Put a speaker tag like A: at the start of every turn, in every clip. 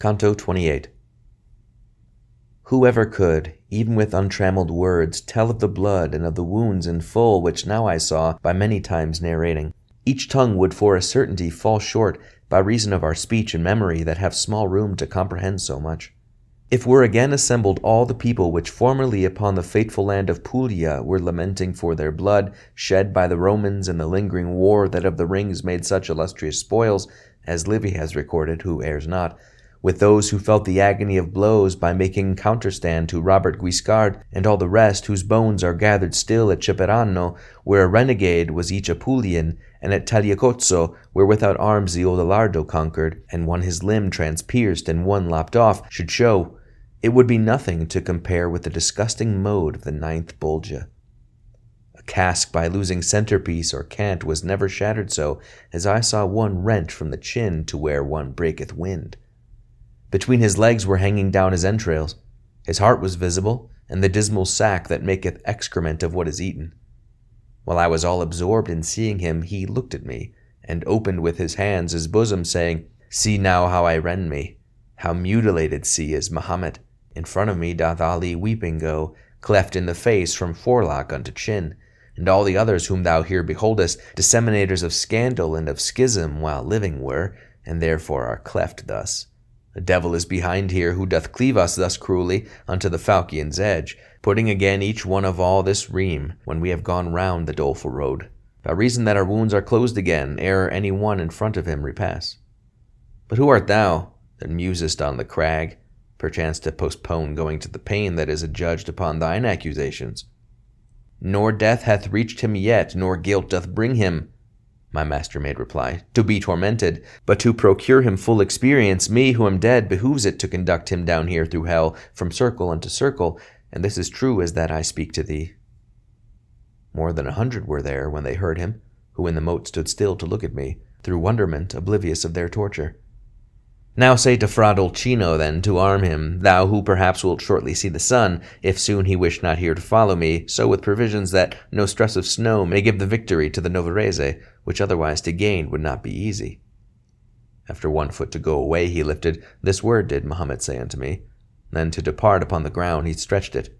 A: Canto 28 Whoever could, even with untrammeled words, tell of the blood and of the wounds in full which now I saw by many times narrating, each tongue would for a certainty fall short by reason of our speech and memory that have small room to comprehend so much. If were again assembled all the people which formerly upon the fateful land of Puglia were lamenting for their blood shed by the Romans in the lingering war that of the rings made such illustrious spoils, as Livy has recorded, who errs not, with those who felt the agony of blows by making counterstand to Robert Guiscard and all the rest whose bones are gathered still at Ceperano, where a renegade was each Apulian, and at Tagliacozzo, where without arms the old Alardo conquered, and one his limb transpierced and one lopped off, should show, it would be nothing to compare with the disgusting mode of the ninth Bolgia. A cask by losing centerpiece or cant was never shattered so as I saw one rent from the chin to where one breaketh wind. Between his legs were hanging down his entrails. His heart was visible, and the dismal sack that maketh excrement of what is eaten. While I was all absorbed in seeing him, he looked at me, and opened with his hands his bosom, saying, See now how I rend me. How mutilated see is Mahomet. In front of me doth Ali weeping go, cleft in the face from forelock unto chin, and all the others whom thou here beholdest, disseminators of scandal and of schism while living were, and therefore are cleft thus. The devil is behind here, who doth cleave us thus cruelly unto the falchion's edge, putting again each one of all this ream, when we have gone round the doleful road, by reason that our wounds are closed again, ere any one in front of him repass. But who art thou, that musest on the crag, perchance to postpone going to the pain that is adjudged upon thine accusations? Nor death hath reached him yet, nor guilt doth bring him, my master made reply, to be tormented, but to procure him full experience, me who am dead behooves it to conduct him down here through hell, from circle unto circle, and this is true as that I speak to thee. More than a hundred were there when they heard him, who in the moat stood still to look at me, through wonderment oblivious of their torture. Now say to Fra Dolcino, then, to arm him, thou who perhaps wilt shortly see the sun, if soon he wish not here to follow me, so with provisions that no stress of snow may give the victory to the Novarese, which otherwise to gain would not be easy. After one foot to go away he lifted, This word did Mahomet say unto me. Then to depart upon the ground he stretched it.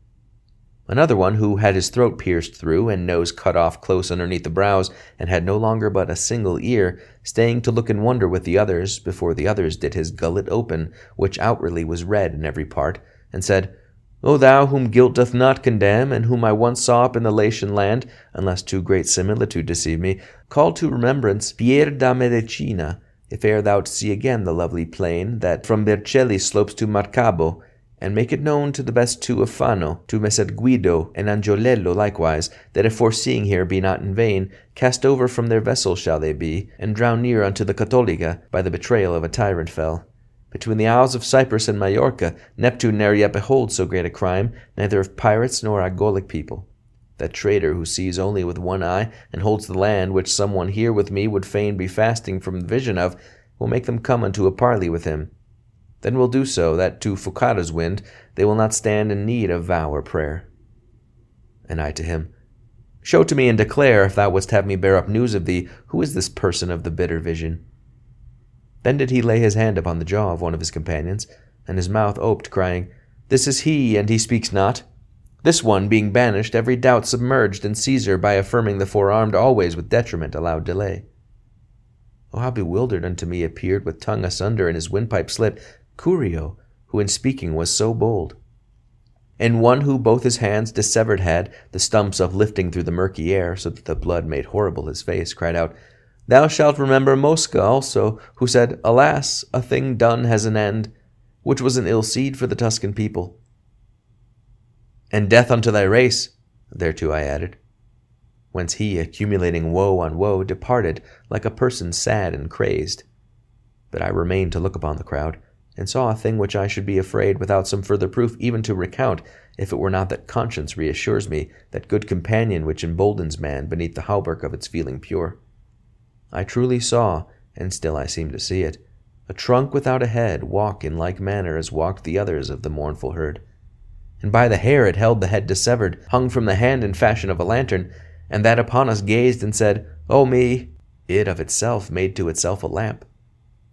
A: Another one, who had his throat pierced through and nose cut off close underneath the brows, and had no longer but a single ear, staying to look in wonder with the others, before the others did his gullet open, which outwardly was red in every part, and said, O thou whom guilt doth not condemn, and whom I once saw up in the Latian land, unless too great similitude deceive me, call to remembrance Pier da Medicina, if e'er thou see again the lovely plain that from Vercelli slopes to Marcabo, and make it known to the best two of Fano, to Messer Guido and Angiolello likewise, that if foreseeing here be not in vain, cast over from their vessel shall they be, and drown near unto the Cattolica, by the betrayal of a tyrant fell. Between the Isles of Cyprus and Majorca, Neptune ne'er yet beholds so great a crime, neither of pirates nor Argolic people. That traitor who sees only with one eye, and holds the land which some one here with me would fain be fasting from the vision of, will make them come unto a parley with him, then will do so that to Focara's wind they will not stand in need of vow or prayer. And I to him, Show to me and declare, if thou wouldst have me bear up news of thee, who is this person of the bitter vision? Then did he lay his hand upon the jaw of one of his companions, and his mouth oped, crying, This is he, and he speaks not. This one, being banished, every doubt submerged, and Caesar, by affirming the forearmed always with detriment, allowed delay. Oh, how bewildered unto me appeared with tongue asunder and his windpipe slit Curio, who in speaking was so bold. And one who both his hands dissevered had, the stumps of lifting through the murky air, so that the blood made horrible his face, cried out, Thou shalt remember Mosca also, who said, Alas, a thing done has an end, which was an ill seed for the Tuscan people. And death unto thy race, thereto I added. Whence he, accumulating woe on woe, departed like a person sad and crazed. But I remained to look upon the crowd and saw a thing which I should be afraid without some further proof even to recount, if it were not that conscience reassures me, that good companion which emboldens man beneath the hauberk of its feeling pure. I truly saw, and still I seem to see it, a trunk without a head walk in like manner as walked the others of the mournful herd. And by the hair it held the head dissevered, hung from the hand in fashion of a lantern, and that upon us gazed and said, O me! It of itself made to itself a lamp.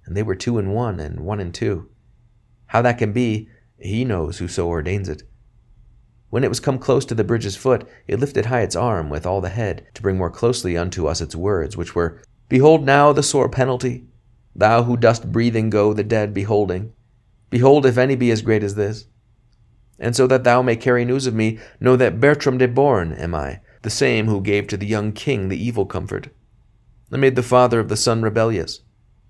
A: And they were two in one, and one in two How that can be, he knows who so ordains it. When it was come close to the bridge's foot, it lifted high its arm with all the head, to bring more closely unto us its words, which were, Behold now the sore penalty, thou who dost breathing go the dead beholding. Behold, if any be as great as this. And so that thou may carry news of me, know that Bertrand de Born am I, the same who gave to the young king the evil comfort. I made the father of the son rebellious.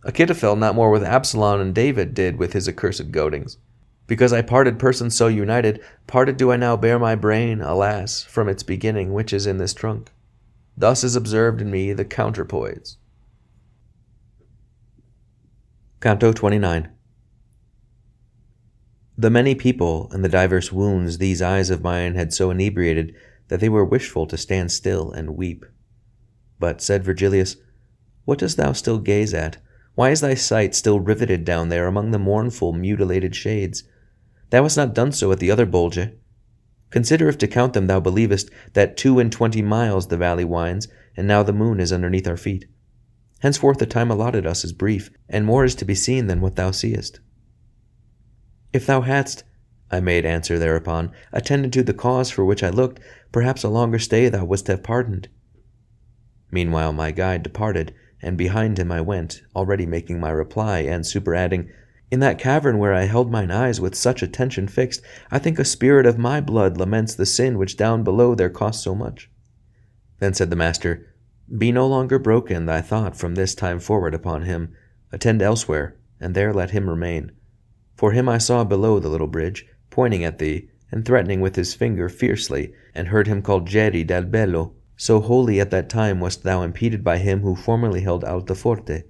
A: Achitophel not more with Absalom and David did with his accursed goadings. Because I parted persons so united, parted do I now bear my brain, alas, from its beginning, which is in this trunk. Thus is observed in me the counterpoise. Canto 29 The many people and the divers wounds these eyes of mine had so inebriated that they were wishful to stand still and weep. But, said Virgilius, what dost thou still gaze at? Why is thy sight still riveted down there among the mournful, mutilated shades? Thou hast not done so at the other Bolge. Consider if to count them thou believest that two and twenty miles the valley winds, and now the moon is underneath our feet. Henceforth the time allotted us is brief, and more is to be seen than what thou seest. If thou hadst, I made answer thereupon, attended to the cause for which I looked, perhaps a longer stay thou wouldst have pardoned. Meanwhile my guide departed, and behind him I went, already making my reply, and superadding, In that cavern where I held mine eyes with such attention fixed, I think a spirit of my blood laments the sin which down below there cost so much. Then said the master, Be no longer broken thy thought from this time forward upon him. Attend elsewhere, and there let him remain. For him I saw below the little bridge, pointing at thee, and threatening with his finger fiercely, and heard him called Geri del Bello, so wholly at that time wast thou impeded by him who formerly held Altoforte.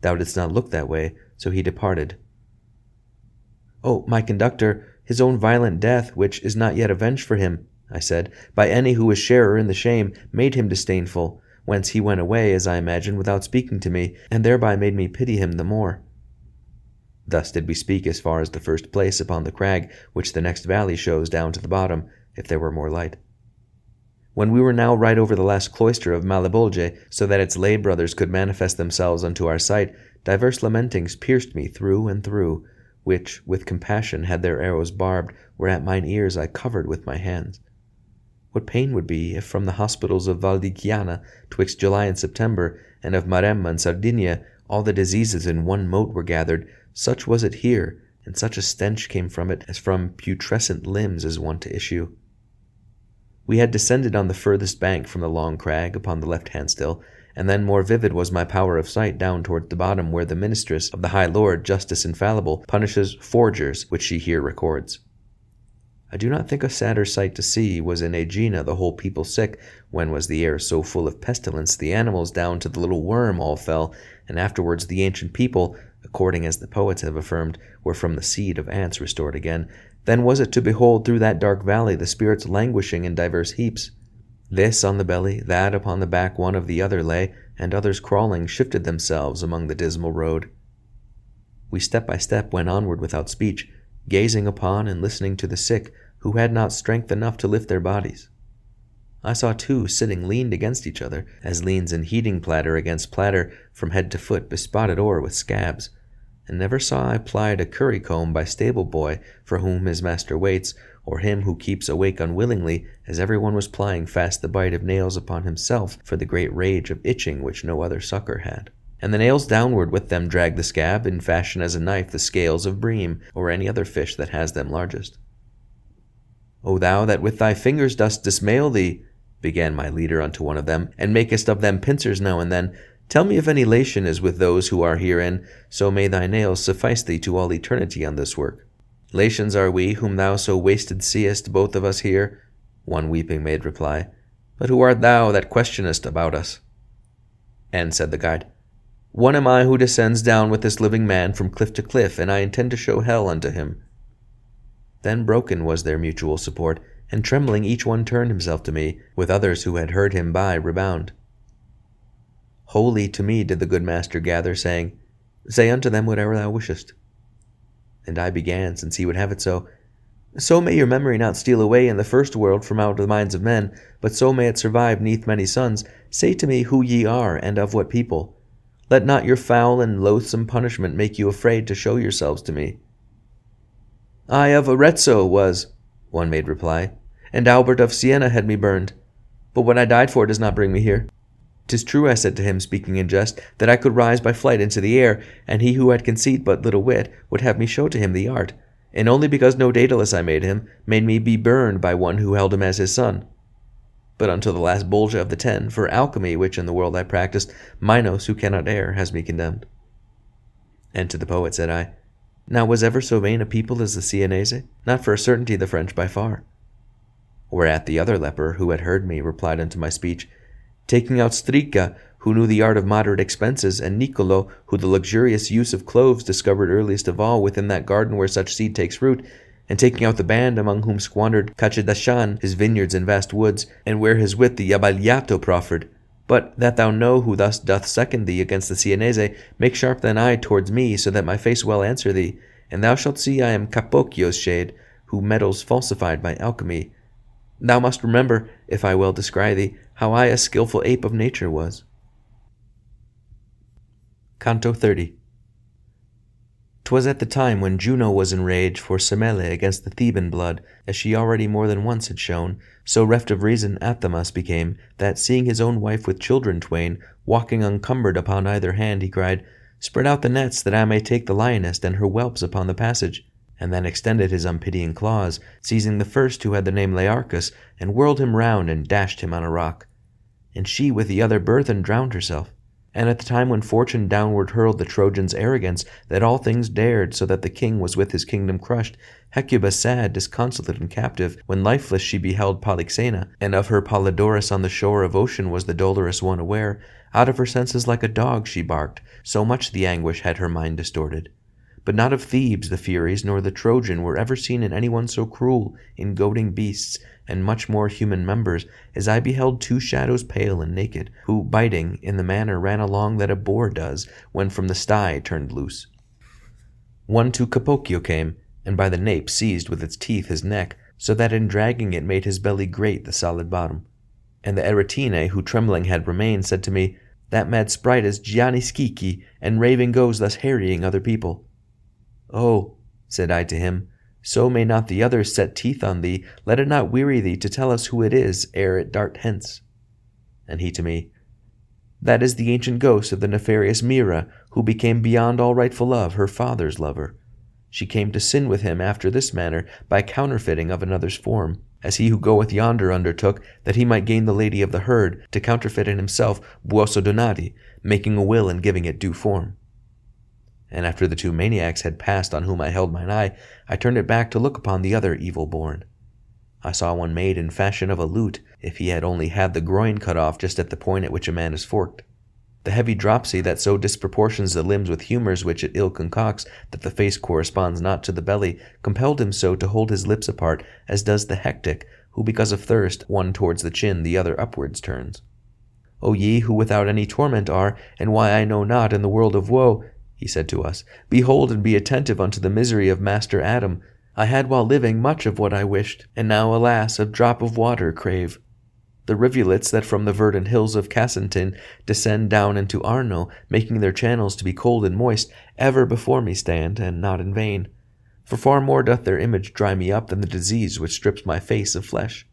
A: Thou didst not look that way, so he departed. Oh, my conductor, his own violent death, which is not yet avenged for him, I said, by any who was sharer in the shame, made him disdainful, whence he went away, as I imagine, without speaking to me, and thereby made me pity him the more. Thus did we speak as far as the first place upon the crag, which the next valley shows down to the bottom, if there were more light. When we were now right over the last cloister of Malebolge, so that its lay brothers could manifest themselves unto our sight, divers lamentings pierced me through and through, which, with compassion, had their arrows barbed, whereat mine ears I covered with my hands. What pain would be if from the hospitals of Valdichiana, twixt July and September, and of Maremma and Sardinia, all the diseases in one moat were gathered, such was it here, and such a stench came from it as from putrescent limbs is wont to issue. We had descended on the furthest bank from the long crag upon the left hand still, and then more vivid was my power of sight down toward the bottom where the ministress of the High Lord, Justice Infallible, punishes forgers, which she here records. I do not think a sadder sight to see was in Aegina the whole people sick, when was the air so full of pestilence the animals down to the little worm all fell, and afterwards the ancient people, according as the poets have affirmed, were from the seed of ants restored again, then was it to behold through that dark valley the spirits languishing in divers heaps. This on the belly, that upon the back one of the other lay, and others crawling shifted themselves among the dismal road. We step by step went onward without speech, gazing upon and listening to the sick, who had not strength enough to lift their bodies. I saw two sitting leaned against each other, as leans an heating platter against platter, from head to foot bespotted o'er with scabs and never saw I plied a currycomb by stable boy for whom his master waits, or him who keeps awake unwillingly, as every one was plying fast the bite of nails upon himself for the great rage of itching which no other succor had. And the nails downward with them drag the scab, in fashion as a knife the scales of bream, or any other fish that has them largest. O thou that with thy fingers dost dismail thee, began my leader unto one of them, and makest of them pincers now and then, Tell me if any Latian is with those who are herein, so may thy nails suffice thee to all eternity on this work. Latians are we, whom thou so wasted seest, both of us here, one weeping made reply. But who art thou that questionest about us? And said the guide, One am I who descends down with this living man from cliff to cliff, and I intend to show hell unto him. Then broken was their mutual support, and trembling each one turned himself to me, with others who had heard him by rebound. Wholly to me did the good master gather, saying, Say unto them whatever thou wishest. And I began, since he would have it so, So may your memory not steal away in the first world from out the minds of men, but so may it survive neath many suns. Say to me who ye are, and of what people. Let not your foul and loathsome punishment make you afraid to show yourselves to me. I of Arezzo was, one made reply, and Albert of Siena had me burned. But what I died for does not bring me here. Tis true, I said to him, speaking in jest, that I could rise by flight into the air, and he who had conceit but little wit would have me show to him the art, and only because no Daedalus I made him, made me be burned by one who held him as his son. But unto the last Bolgia of the ten, for alchemy which in the world I practised, Minos, who cannot err, has me condemned. And to the poet said I, Now was ever so vain a people as the Sienese? Not for a certainty the French by far. Whereat the other leper, who had heard me, replied unto my speech, taking out Stricca, who knew the art of moderate expenses, and Niccolo, who the luxurious use of cloves discovered earliest of all within that garden where such seed takes root, and taking out the band among whom squandered Caccia d'Ascian his vineyards and vast woods, and where his wit the Abbagliato proffered. But that thou know who thus doth second thee against the Sienese, make sharp thine eye towards me, so that my face well answer thee, and thou shalt see I am Capocchio's shade, who meddles falsified by alchemy. Thou must remember, if I well descry thee, how I a skilful ape of nature was. Canto 30 'Twas at the time when Juno was enraged for Semele against the Theban blood, as she already more than once had shown, so reft of reason Athamas became, that, seeing his own wife with children twain, walking uncumbered upon either hand, he cried, Spread out the nets, that I may take the lioness and her whelps upon the passage and then extended his unpitying claws, seizing the first who had the name Learchus, and whirled him round and dashed him on a rock. And she with the other burthened drowned herself. And at the time when fortune downward hurled the Trojans' arrogance, that all things dared, so that the king was with his kingdom crushed, Hecuba sad, disconsolate, and captive, when lifeless she beheld Polyxena, and of her Polydorus on the shore of ocean was the dolorous one aware, out of her senses like a dog she barked, so much the anguish had her mind distorted. But not of Thebes the Furies nor the Trojan were ever seen in any one so cruel in goading beasts and much more human members as I beheld two shadows pale and naked, who, biting, in the manner ran along that a boar does when from the sty turned loose. One to Capocchio came, and by the nape seized with its teeth his neck, so that in dragging it made his belly grate the solid bottom. And the Aretine, who trembling had remained, said to me, That mad sprite is Gianni Schicchi, and raving goes thus harrying other people. Oh, said I to him, so may not the others set teeth on thee, let it not weary thee to tell us who it is, ere it dart hence. And he to me, That is the ancient ghost of the nefarious Myrrha, who became beyond all rightful love her father's lover. She came to sin with him after this manner, by counterfeiting of another's form, as he who goeth yonder undertook, that he might gain the lady of the herd, to counterfeit in himself Buoso Donati, making a will and giving it due form and after the two maniacs had passed on whom I held mine eye, I turned it back to look upon the other evil born. I saw one made in fashion of a lute, if he had only had the groin cut off just at the point at which a man is forked. The heavy dropsy that so disproportions the limbs with humours which it ill concocts that the face corresponds not to the belly, compelled him so to hold his lips apart as does the hectic, who because of thirst one towards the chin, the other upwards turns. O ye who without any torment are, and why I know not in the world of woe, he said to us, Behold and be attentive unto the misery of Master Adam. I had while living much of what I wished, and now, alas, a drop of water crave. The rivulets that from the verdant hills of Casentin descend down into Arno, making their channels to be cold and moist, ever before me stand, and not in vain. For far more doth their image dry me up than the disease which strips my face of flesh.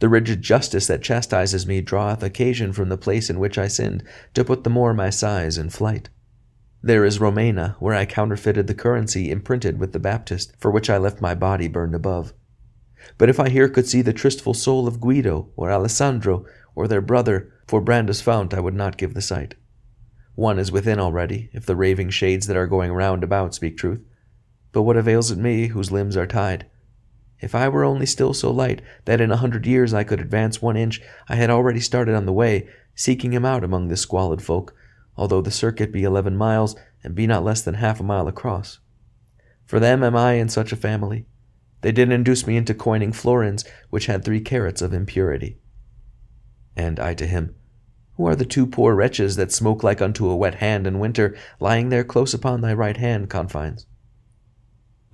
A: The rigid justice that chastises me draweth occasion from the place in which I sinned, to put the more my sighs in flight. There is Romena, where I counterfeited the currency imprinted with the Baptist, for which I left my body burned above. But if I here could see the tristful soul of Guido, or Alessandro, or their brother, for Branda's fount I would not give the sight. One is within already, if the raving shades that are going round about speak truth. But what avails it me, whose limbs are tied? If I were only still so light that in a hundred years I could advance one inch, I had already started on the way, seeking him out among this squalid folk, although the circuit be eleven miles and be not less than half a mile across. For them am I in such a family. They did induce me into coining florins, which had three carats of impurity. And I to him, Who are the two poor wretches that smoke like unto a wet hand in winter, lying there close upon thy right hand confines?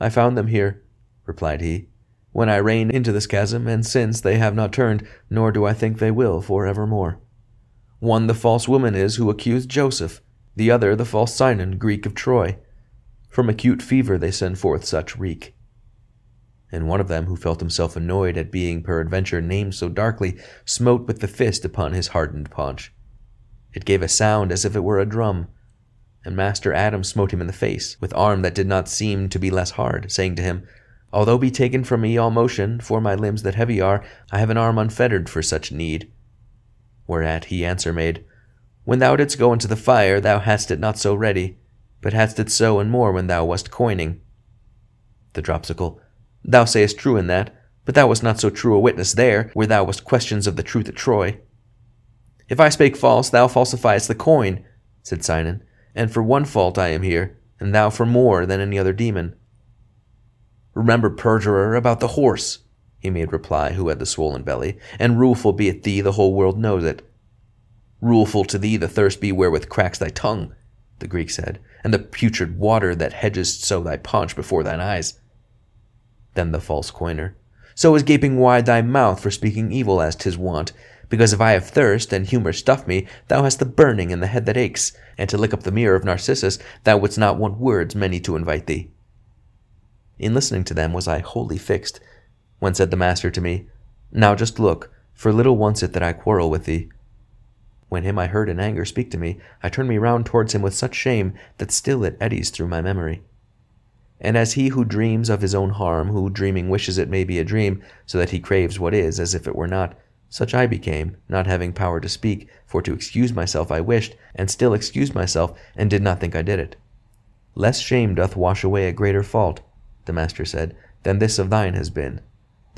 A: I found them here, replied he, when I ran into this chasm, and since they have not turned, nor do I think they will for evermore. One the false woman is who accused Joseph, the other the false Sinon, Greek of Troy. From acute fever they send forth such reek. And one of them, who felt himself annoyed at being peradventure named so darkly, smote with the fist upon his hardened paunch. It gave a sound as if it were a drum, and Master Adam smote him in the face, with arm that did not seem to be less hard, saying to him, Although be taken from me all motion, for my limbs that heavy are, I have an arm unfettered for such need. Whereat he answer made, When thou didst go into the fire, thou hadst it not so ready, but hadst it so and more when thou wast coining. The dropsical, Thou sayest true in that, but thou wast not so true a witness there, where thou wast questions of the truth at Troy. If I spake false, thou falsifiest the coin, said Sinon, and for one fault I am here, and thou for more than any other demon. Remember, perjurer, about the horse, he made reply, who had the swollen belly, and rueful be it thee, the whole world knows it. Rueful to thee the thirst be wherewith cracks thy tongue, the Greek said, and the putrid water that hedges so thy paunch before thine eyes. Then the false coiner, So is gaping wide thy mouth for speaking evil as 'tis wont, because if I have thirst, and humour stuff me, thou hast the burning and the head that aches, and to lick up the mirror of Narcissus, thou wouldst not want words many to invite thee. In listening to them was I wholly fixed, when said the master to me, Now just look, for little wants it that I quarrel with thee. When him I heard in anger speak to me, I turned me round towards him with such shame that still it eddies through my memory. And as he who dreams of his own harm, who dreaming wishes it may be a dream, so that he craves what is as if it were not, such I became, not having power to speak, for to excuse myself I wished, and still excused myself, and did not think I did it. Less shame doth wash away a greater fault, the master said, than this of thine has been.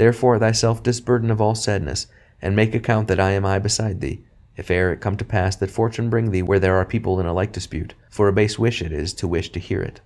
A: Therefore thyself disburden of all sadness, and make account that I am I beside thee, if e'er it come to pass that fortune bring thee where there are people in a like dispute, for a base wish it is to wish to hear it.